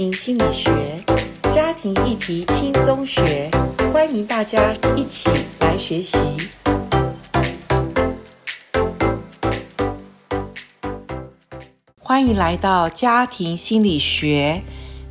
心理学，家庭议题轻松学，欢迎大家一起来学习。欢迎来到家庭心理学。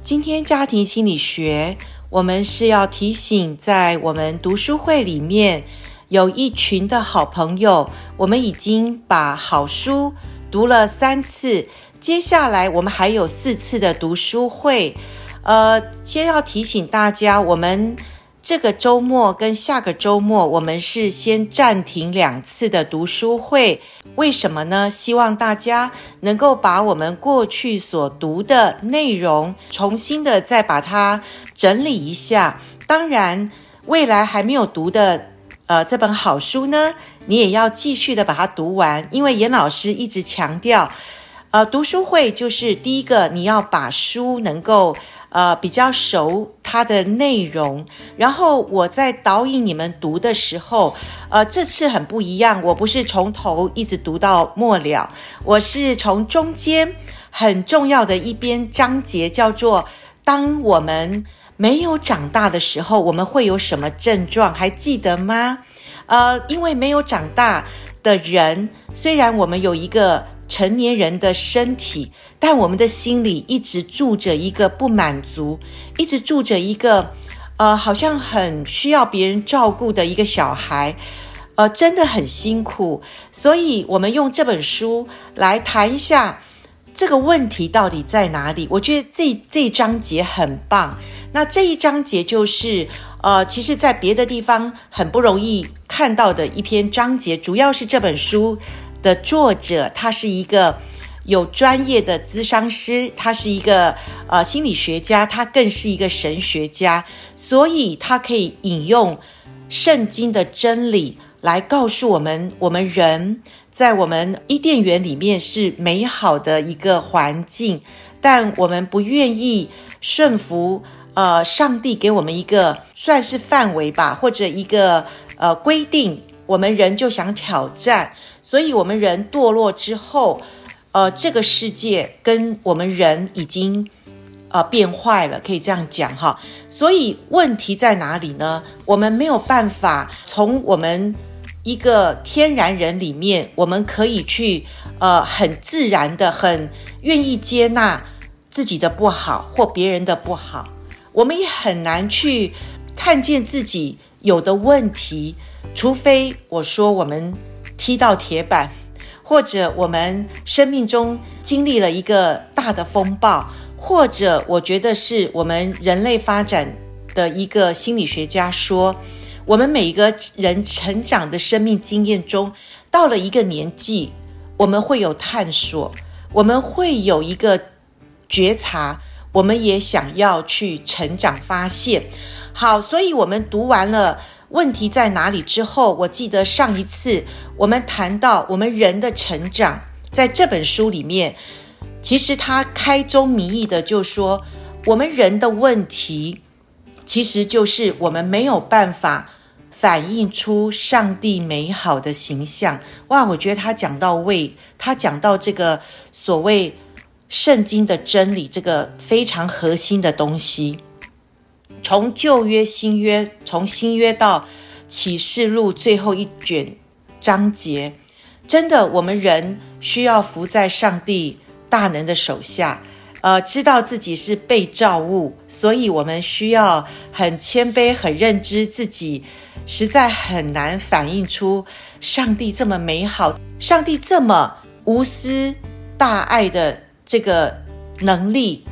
今天家庭心理学，我们是要提醒，在我们读书会里面有一群的好朋友，我们已经把好书读了三次。接下来我们还有四次的读书会，呃，先要提醒大家，我们这个周末跟下个周末，我们是先暂停两次的读书会。为什么呢？希望大家能够把我们过去所读的内容，重新的再把它整理一下。当然，未来还没有读的，呃，这本好书呢，你也要继续的把它读完，因为严老师一直强调。呃，读书会就是第一个，你要把书能够呃比较熟它的内容，然后我在导引你们读的时候，呃，这次很不一样，我不是从头一直读到末了，我是从中间很重要的一篇章节，叫做“当我们没有长大的时候，我们会有什么症状？”还记得吗？呃，因为没有长大的人，虽然我们有一个。成年人的身体，但我们的心里一直住着一个不满足，一直住着一个，呃，好像很需要别人照顾的一个小孩，呃，真的很辛苦。所以，我们用这本书来谈一下这个问题到底在哪里。我觉得这这一章节很棒。那这一章节就是，呃，其实在别的地方很不容易看到的一篇章节，主要是这本书。的作者，他是一个有专业的咨商师，他是一个呃心理学家，他更是一个神学家，所以他可以引用圣经的真理来告诉我们：我们人在我们伊甸园里面是美好的一个环境，但我们不愿意顺服呃上帝给我们一个算是范围吧，或者一个呃规定，我们人就想挑战。所以，我们人堕落之后，呃，这个世界跟我们人已经呃变坏了，可以这样讲哈。所以，问题在哪里呢？我们没有办法从我们一个天然人里面，我们可以去呃很自然的、很愿意接纳自己的不好或别人的不好。我们也很难去看见自己有的问题，除非我说我们。踢到铁板，或者我们生命中经历了一个大的风暴，或者我觉得是我们人类发展的一个心理学家说，我们每一个人成长的生命经验中，到了一个年纪，我们会有探索，我们会有一个觉察，我们也想要去成长发现。好，所以我们读完了。问题在哪里？之后，我记得上一次我们谈到我们人的成长，在这本书里面，其实他开宗明义的就说，我们人的问题，其实就是我们没有办法反映出上帝美好的形象。哇，我觉得他讲到位，他讲到这个所谓圣经的真理，这个非常核心的东西。从旧约、新约，从新约到启示录最后一卷章节，真的，我们人需要服在上帝大能的手下，呃，知道自己是被造物，所以我们需要很谦卑、很认知自己，实在很难反映出上帝这么美好、上帝这么无私大爱的这个能力。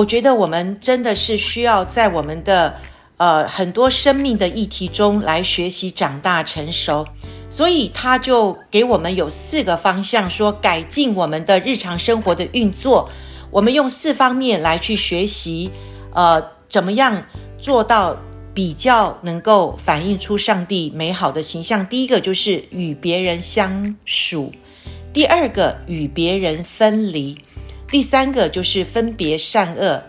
我觉得我们真的是需要在我们的呃很多生命的议题中来学习长大成熟，所以他就给我们有四个方向，说改进我们的日常生活的运作。我们用四方面来去学习，呃，怎么样做到比较能够反映出上帝美好的形象。第一个就是与别人相处，第二个与别人分离。第三个就是分别善恶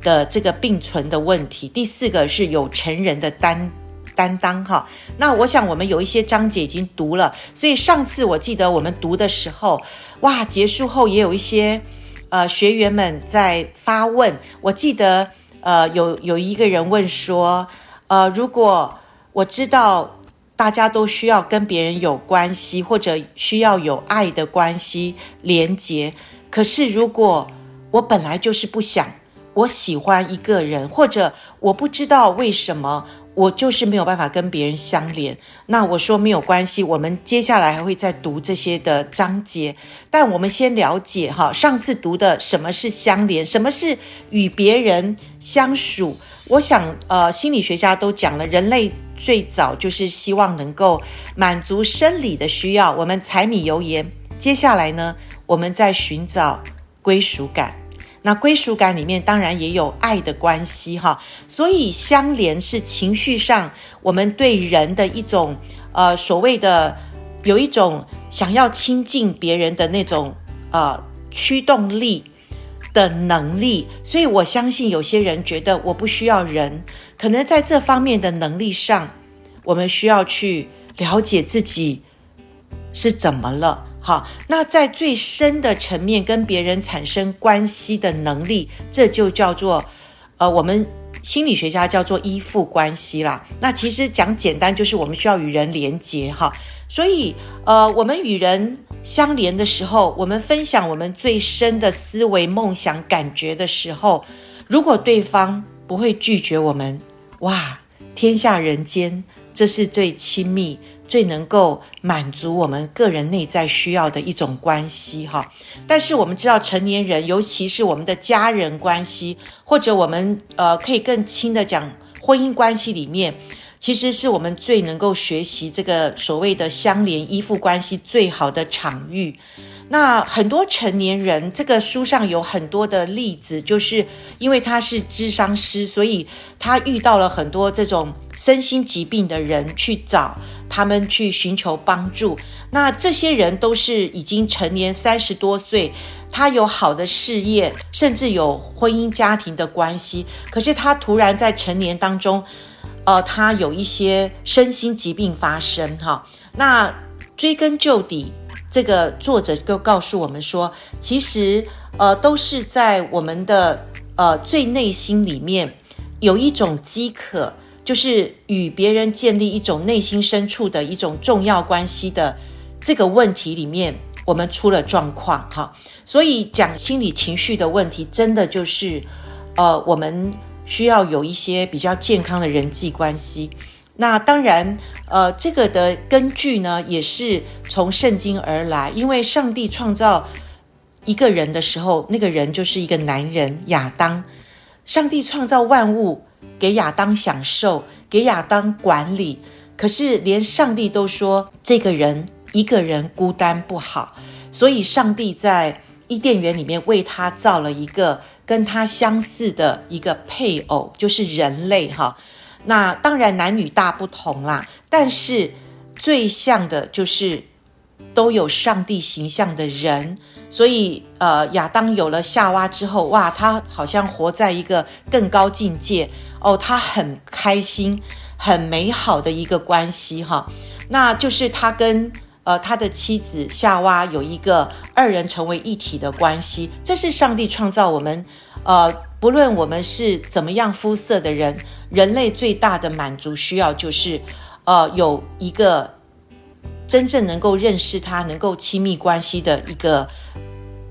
的这个并存的问题，第四个是有成人的担担当哈。那我想我们有一些章节已经读了，所以上次我记得我们读的时候，哇，结束后也有一些呃学员们在发问。我记得呃有有一个人问说，呃如果我知道大家都需要跟别人有关系，或者需要有爱的关系连结，可是如果我本来就是不想，我喜欢一个人，或者我不知道为什么。我就是没有办法跟别人相连，那我说没有关系，我们接下来还会再读这些的章节，但我们先了解哈，上次读的什么是相连，什么是与别人相属。我想，呃，心理学家都讲了，人类最早就是希望能够满足生理的需要，我们柴米油盐。接下来呢，我们在寻找归属感。那归属感里面当然也有爱的关系哈，所以相连是情绪上我们对人的一种呃所谓的有一种想要亲近别人的那种呃驱动力的能力，所以我相信有些人觉得我不需要人，可能在这方面的能力上，我们需要去了解自己是怎么了。好，那在最深的层面跟别人产生关系的能力，这就叫做，呃，我们心理学家叫做依附关系啦。那其实讲简单，就是我们需要与人连结哈。所以，呃，我们与人相连的时候，我们分享我们最深的思维、梦想、感觉的时候，如果对方不会拒绝我们，哇，天下人间，这是最亲密。最能够满足我们个人内在需要的一种关系，哈。但是我们知道，成年人，尤其是我们的家人关系，或者我们呃可以更轻的讲，婚姻关系里面，其实是我们最能够学习这个所谓的相连依附关系最好的场域。那很多成年人，这个书上有很多的例子，就是因为他是智商师，所以他遇到了很多这种身心疾病的人，去找他们去寻求帮助。那这些人都是已经成年三十多岁，他有好的事业，甚至有婚姻家庭的关系，可是他突然在成年当中，呃，他有一些身心疾病发生，哈，那追根究底。这个作者就告诉我们说，其实呃都是在我们的呃最内心里面有一种饥渴，就是与别人建立一种内心深处的一种重要关系的这个问题里面，我们出了状况哈。所以讲心理情绪的问题，真的就是呃我们需要有一些比较健康的人际关系。那当然，呃，这个的根据呢，也是从圣经而来。因为上帝创造一个人的时候，那个人就是一个男人亚当。上帝创造万物给亚当享受，给亚当管理。可是连上帝都说，这个人一个人孤单不好，所以上帝在伊甸园里面为他造了一个跟他相似的一个配偶，就是人类哈。那当然男女大不同啦，但是最像的就是都有上帝形象的人，所以呃亚当有了夏娃之后，哇，他好像活在一个更高境界。哦，他很开心，很美好的一个关系哈，那就是他跟呃他的妻子夏娃有一个二人成为一体的关系，这是上帝创造我们呃。不论我们是怎么样肤色的人，人类最大的满足需要就是，呃，有一个真正能够认识他、能够亲密关系的一个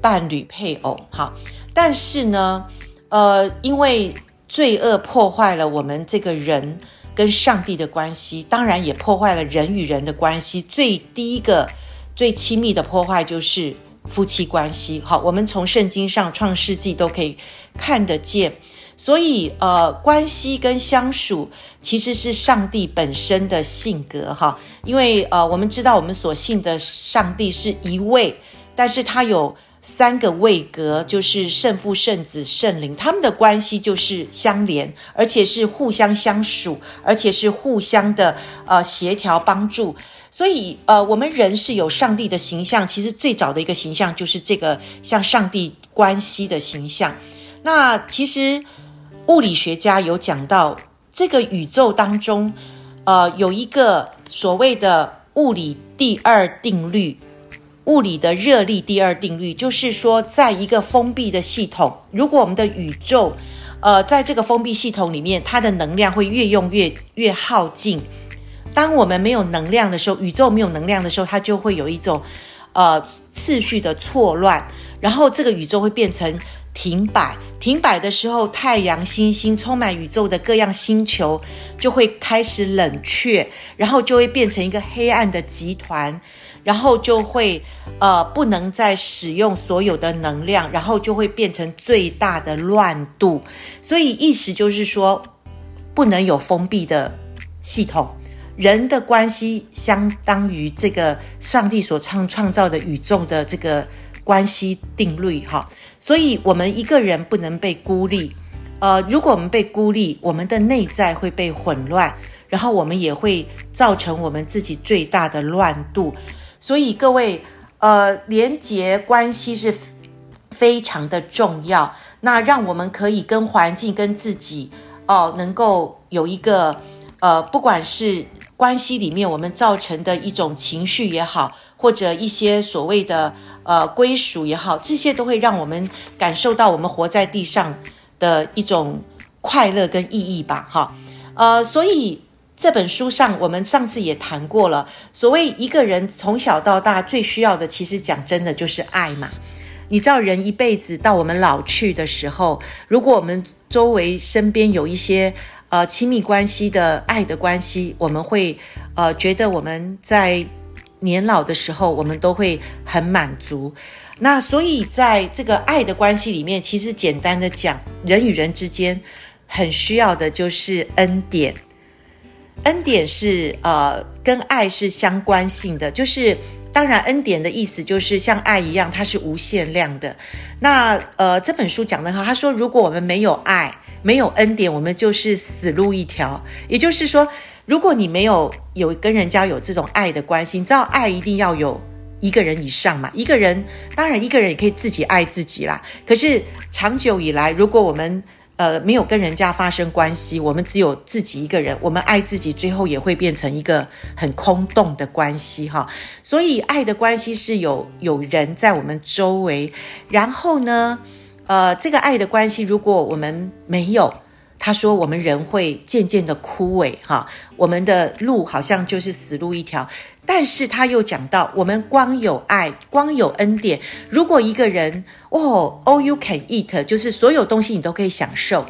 伴侣配偶。好，但是呢，呃，因为罪恶破坏了我们这个人跟上帝的关系，当然也破坏了人与人的关系。最第一个、最亲密的破坏就是。夫妻关系，好，我们从圣经上创世纪都可以看得见，所以呃，关系跟相处其实是上帝本身的性格哈，因为呃，我们知道我们所信的上帝是一位，但是他有三个位格，就是圣父、圣子、圣灵，他们的关系就是相连，而且是互相相属，而且是互相的呃协调帮助。所以，呃，我们人是有上帝的形象，其实最早的一个形象就是这个像上帝关系的形象。那其实物理学家有讲到，这个宇宙当中，呃，有一个所谓的物理第二定律，物理的热力第二定律，就是说，在一个封闭的系统，如果我们的宇宙，呃，在这个封闭系统里面，它的能量会越用越越耗尽。当我们没有能量的时候，宇宙没有能量的时候，它就会有一种呃次序的错乱，然后这个宇宙会变成停摆。停摆的时候，太阳、星星充满宇宙的各样星球就会开始冷却，然后就会变成一个黑暗的集团。然后就会，呃，不能再使用所有的能量，然后就会变成最大的乱度。所以意思就是说，不能有封闭的系统。人的关系相当于这个上帝所创创造的宇宙的这个关系定律，哈。所以我们一个人不能被孤立。呃，如果我们被孤立，我们的内在会被混乱，然后我们也会造成我们自己最大的乱度。所以各位，呃，连结关系是非常的重要。那让我们可以跟环境、跟自己，哦、能够有一个，呃，不管是关系里面我们造成的一种情绪也好，或者一些所谓的呃归属也好，这些都会让我们感受到我们活在地上的一种快乐跟意义吧，哈，呃，所以。这本书上，我们上次也谈过了。所谓一个人从小到大最需要的，其实讲真的就是爱嘛。你知道，人一辈子到我们老去的时候，如果我们周围身边有一些呃亲密关系的爱的关系，我们会呃觉得我们在年老的时候，我们都会很满足。那所以在这个爱的关系里面，其实简单的讲，人与人之间很需要的就是恩典。恩典是呃跟爱是相关性的，就是当然恩典的意思就是像爱一样，它是无限量的。那呃这本书讲得好，他说如果我们没有爱，没有恩典，我们就是死路一条。也就是说，如果你没有有跟人家有这种爱的关系，你知道爱一定要有一个人以上嘛？一个人当然一个人也可以自己爱自己啦。可是长久以来，如果我们呃，没有跟人家发生关系，我们只有自己一个人，我们爱自己，最后也会变成一个很空洞的关系哈。所以，爱的关系是有有人在我们周围，然后呢，呃，这个爱的关系，如果我们没有，他说我们人会渐渐的枯萎哈，我们的路好像就是死路一条。但是他又讲到，我们光有爱，光有恩典。如果一个人哦，all you can eat，就是所有东西你都可以享受。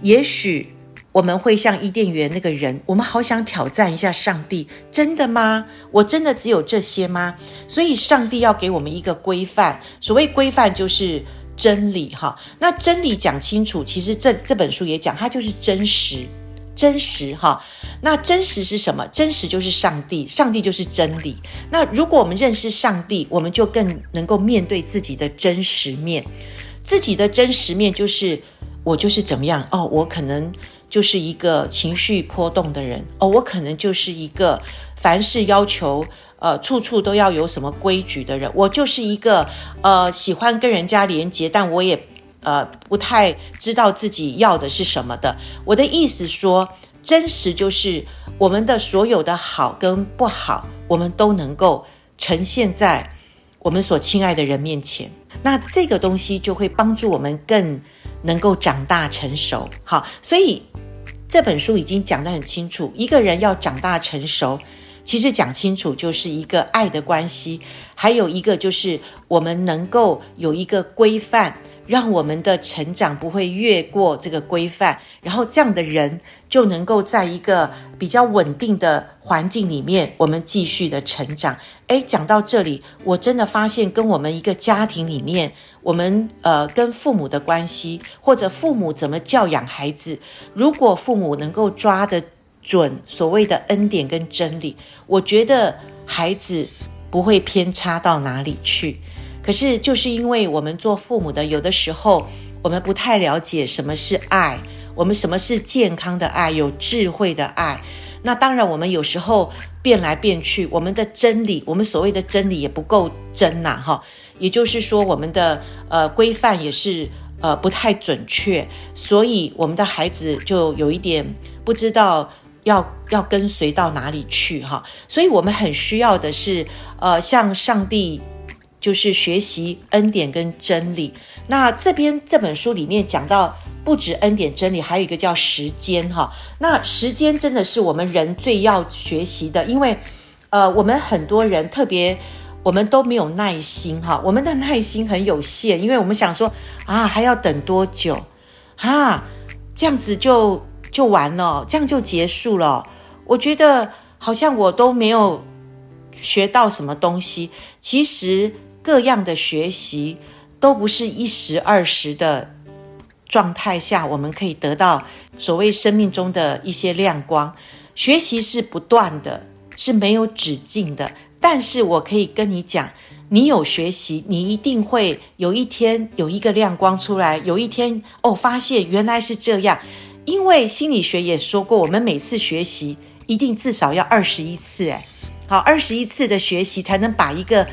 也许我们会像伊甸园那个人，我们好想挑战一下上帝，真的吗？我真的只有这些吗？所以上帝要给我们一个规范。所谓规范就是真理哈。那真理讲清楚，其实这这本书也讲，它就是真实。真实哈，那真实是什么？真实就是上帝，上帝就是真理。那如果我们认识上帝，我们就更能够面对自己的真实面。自己的真实面就是我就是怎么样哦，我可能就是一个情绪波动的人哦，我可能就是一个凡事要求呃处处都要有什么规矩的人，我就是一个呃喜欢跟人家连接，但我也。呃，不太知道自己要的是什么的。我的意思说，真实就是我们的所有的好跟不好，我们都能够呈现在我们所亲爱的人面前。那这个东西就会帮助我们更能够长大成熟。好，所以这本书已经讲得很清楚，一个人要长大成熟，其实讲清楚就是一个爱的关系，还有一个就是我们能够有一个规范。让我们的成长不会越过这个规范，然后这样的人就能够在一个比较稳定的环境里面，我们继续的成长。诶，讲到这里，我真的发现跟我们一个家庭里面，我们呃跟父母的关系，或者父母怎么教养孩子，如果父母能够抓得准所谓的恩典跟真理，我觉得孩子不会偏差到哪里去。可是，就是因为我们做父母的，有的时候我们不太了解什么是爱，我们什么是健康的爱，有智慧的爱。那当然，我们有时候变来变去，我们的真理，我们所谓的真理也不够真呐，哈。也就是说，我们的呃规范也是呃不太准确，所以我们的孩子就有一点不知道要要跟随到哪里去哈。所以我们很需要的是呃，像上帝。就是学习恩典跟真理。那这边这本书里面讲到，不止恩典真理，还有一个叫时间哈。那时间真的是我们人最要学习的，因为呃，我们很多人特别，我们都没有耐心哈，我们的耐心很有限，因为我们想说啊，还要等多久啊？这样子就就完了，这样就结束了。我觉得好像我都没有学到什么东西。其实。各样的学习都不是一时二时的状态下，我们可以得到所谓生命中的一些亮光。学习是不断的，是没有止境的。但是我可以跟你讲，你有学习，你一定会有一天有一个亮光出来。有一天哦，发现原来是这样。因为心理学也说过，我们每次学习一定至少要二十一次，哎，好，二十一次的学习才能把一个。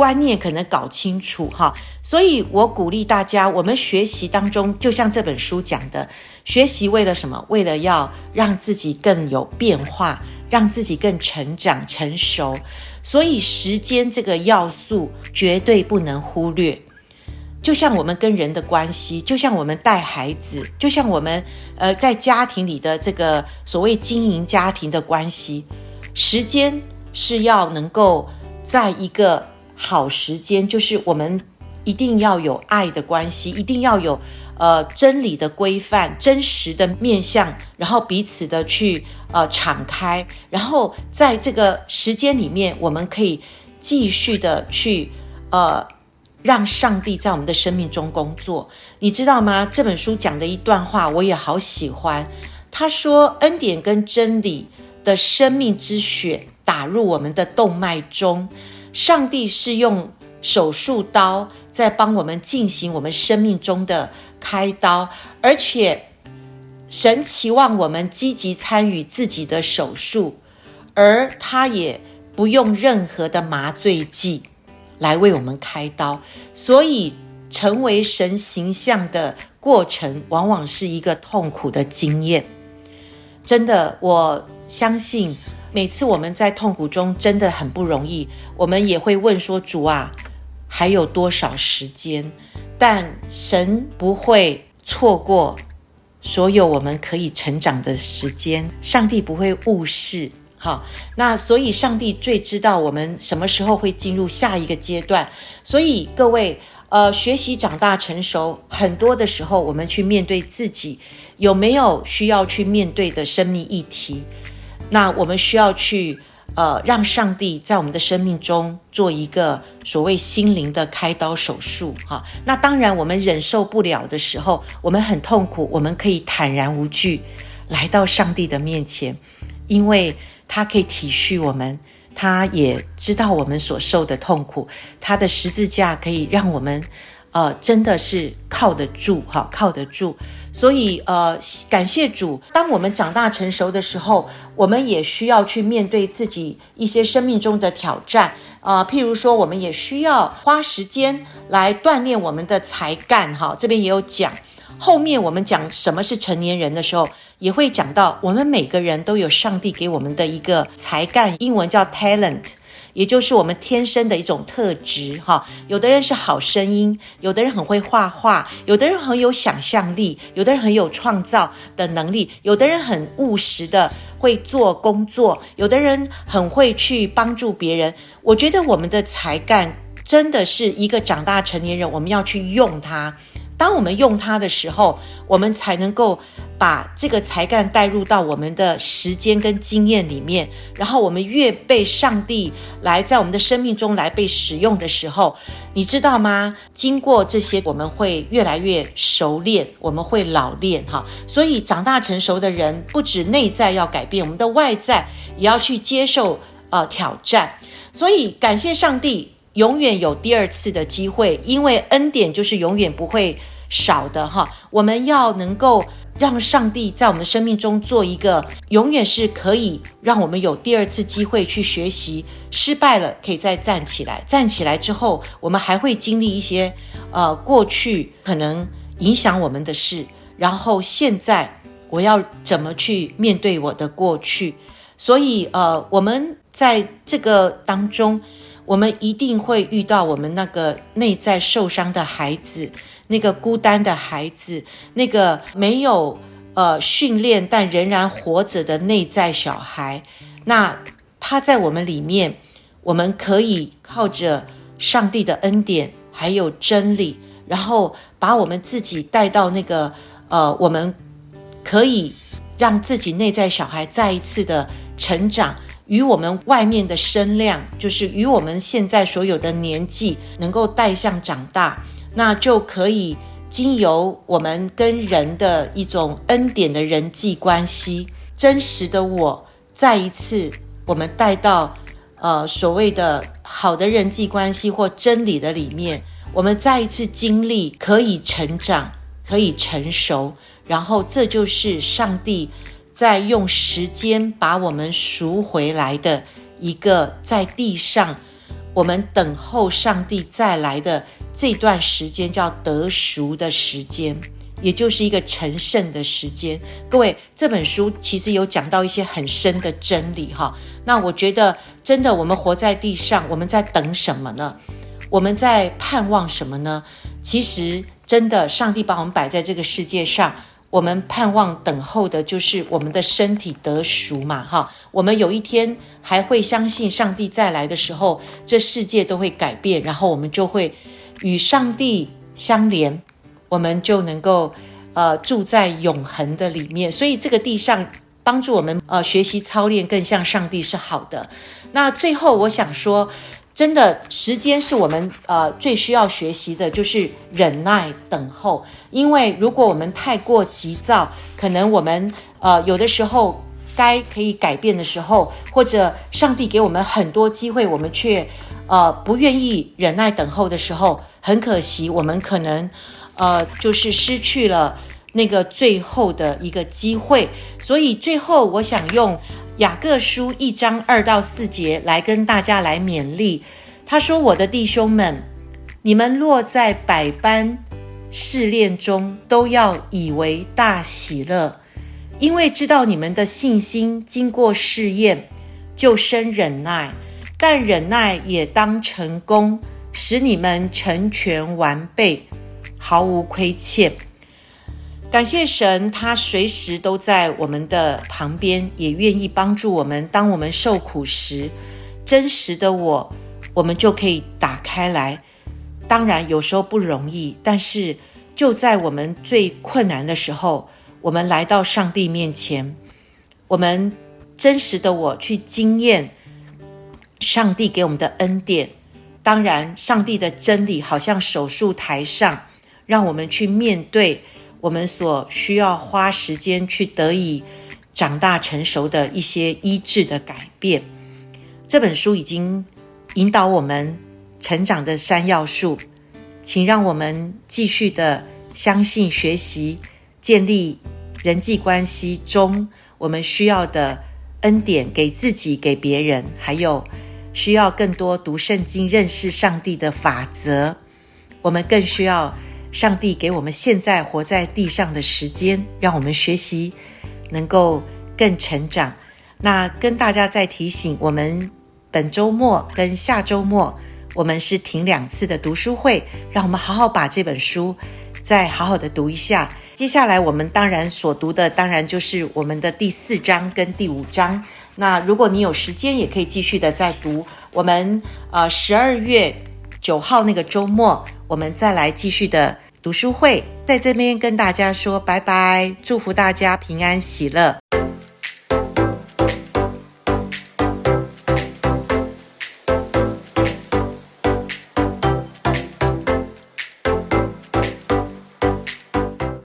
观念可能搞清楚哈，所以我鼓励大家，我们学习当中，就像这本书讲的，学习为了什么？为了要让自己更有变化，让自己更成长成熟。所以时间这个要素绝对不能忽略。就像我们跟人的关系，就像我们带孩子，就像我们呃在家庭里的这个所谓经营家庭的关系，时间是要能够在一个。好时间就是我们一定要有爱的关系，一定要有呃真理的规范、真实的面向，然后彼此的去呃敞开，然后在这个时间里面，我们可以继续的去呃让上帝在我们的生命中工作。你知道吗？这本书讲的一段话我也好喜欢。他说：“恩典跟真理的生命之血打入我们的动脉中。”上帝是用手术刀在帮我们进行我们生命中的开刀，而且神期望我们积极参与自己的手术，而他也不用任何的麻醉剂来为我们开刀，所以成为神形象的过程往往是一个痛苦的经验。真的，我相信。每次我们在痛苦中真的很不容易，我们也会问说：“主啊，还有多少时间？”但神不会错过所有我们可以成长的时间，上帝不会误事。好，那所以上帝最知道我们什么时候会进入下一个阶段。所以各位，呃，学习长大成熟，很多的时候我们去面对自己，有没有需要去面对的生命议题？那我们需要去，呃，让上帝在我们的生命中做一个所谓心灵的开刀手术，哈。那当然，我们忍受不了的时候，我们很痛苦，我们可以坦然无惧来到上帝的面前，因为他可以体恤我们，他也知道我们所受的痛苦，他的十字架可以让我们。呃，真的是靠得住哈，靠得住。所以呃，感谢主。当我们长大成熟的时候，我们也需要去面对自己一些生命中的挑战啊，呃。譬如说，我们也需要花时间来锻炼我们的才干哈。这边也有讲，后面我们讲什么是成年人的时候，也会讲到我们每个人都有上帝给我们的一个才干，英文叫 talent。也就是我们天生的一种特质，哈。有的人是好声音，有的人很会画画，有的人很有想象力，有的人很有创造的能力，有的人很务实的会做工作，有的人很会去帮助别人。我觉得我们的才干真的是一个长大成年人，我们要去用它。当我们用它的时候，我们才能够把这个才干带入到我们的时间跟经验里面。然后，我们越被上帝来在我们的生命中来被使用的时候，你知道吗？经过这些，我们会越来越熟练，我们会老练哈。所以，长大成熟的人，不止内在要改变，我们的外在也要去接受呃挑战。所以，感谢上帝。永远有第二次的机会，因为恩典就是永远不会少的哈。我们要能够让上帝在我们生命中做一个，永远是可以让我们有第二次机会去学习。失败了可以再站起来，站起来之后，我们还会经历一些呃过去可能影响我们的事，然后现在我要怎么去面对我的过去？所以呃，我们在这个当中。我们一定会遇到我们那个内在受伤的孩子，那个孤单的孩子，那个没有呃训练但仍然活着的内在小孩。那他在我们里面，我们可以靠着上帝的恩典，还有真理，然后把我们自己带到那个呃，我们可以让自己内在小孩再一次的成长。与我们外面的声量，就是与我们现在所有的年纪能够带向长大，那就可以经由我们跟人的一种恩典的人际关系，真实的我再一次我们带到呃所谓的好的人际关系或真理的里面，我们再一次经历可以成长，可以成熟，然后这就是上帝。在用时间把我们赎回来的一个在地上，我们等候上帝再来的这段时间叫得赎的时间，也就是一个成圣的时间。各位，这本书其实有讲到一些很深的真理哈。那我觉得，真的，我们活在地上，我们在等什么呢？我们在盼望什么呢？其实，真的，上帝把我们摆在这个世界上。我们盼望等候的就是我们的身体得赎嘛，哈！我们有一天还会相信上帝再来的时候，这世界都会改变，然后我们就会与上帝相连，我们就能够呃住在永恒的里面。所以这个地上帮助我们呃学习操练更像上帝是好的。那最后我想说。真的，时间是我们呃最需要学习的，就是忍耐等候。因为如果我们太过急躁，可能我们呃有的时候该可以改变的时候，或者上帝给我们很多机会，我们却呃不愿意忍耐等候的时候，很可惜，我们可能呃就是失去了那个最后的一个机会。所以最后，我想用。雅各书一章二到四节来跟大家来勉励。他说：“我的弟兄们，你们落在百般试炼中，都要以为大喜乐，因为知道你们的信心经过试验，就生忍耐。但忍耐也当成功，使你们成全完备，毫无亏欠。”感谢神，他随时都在我们的旁边，也愿意帮助我们。当我们受苦时，真实的我，我们就可以打开来。当然，有时候不容易，但是就在我们最困难的时候，我们来到上帝面前，我们真实的我去经验上帝给我们的恩典。当然，上帝的真理好像手术台上，让我们去面对。我们所需要花时间去得以长大成熟的一些医治的改变，这本书已经引导我们成长的三要素，请让我们继续的相信、学习、建立人际关系中我们需要的恩典，给自己、给别人，还有需要更多读圣经、认识上帝的法则，我们更需要。上帝给我们现在活在地上的时间，让我们学习能够更成长。那跟大家再提醒，我们本周末跟下周末，我们是停两次的读书会，让我们好好把这本书再好好的读一下。接下来我们当然所读的，当然就是我们的第四章跟第五章。那如果你有时间，也可以继续的再读。我们呃十二月九号那个周末。我们再来继续的读书会，在这边跟大家说拜拜，祝福大家平安喜乐。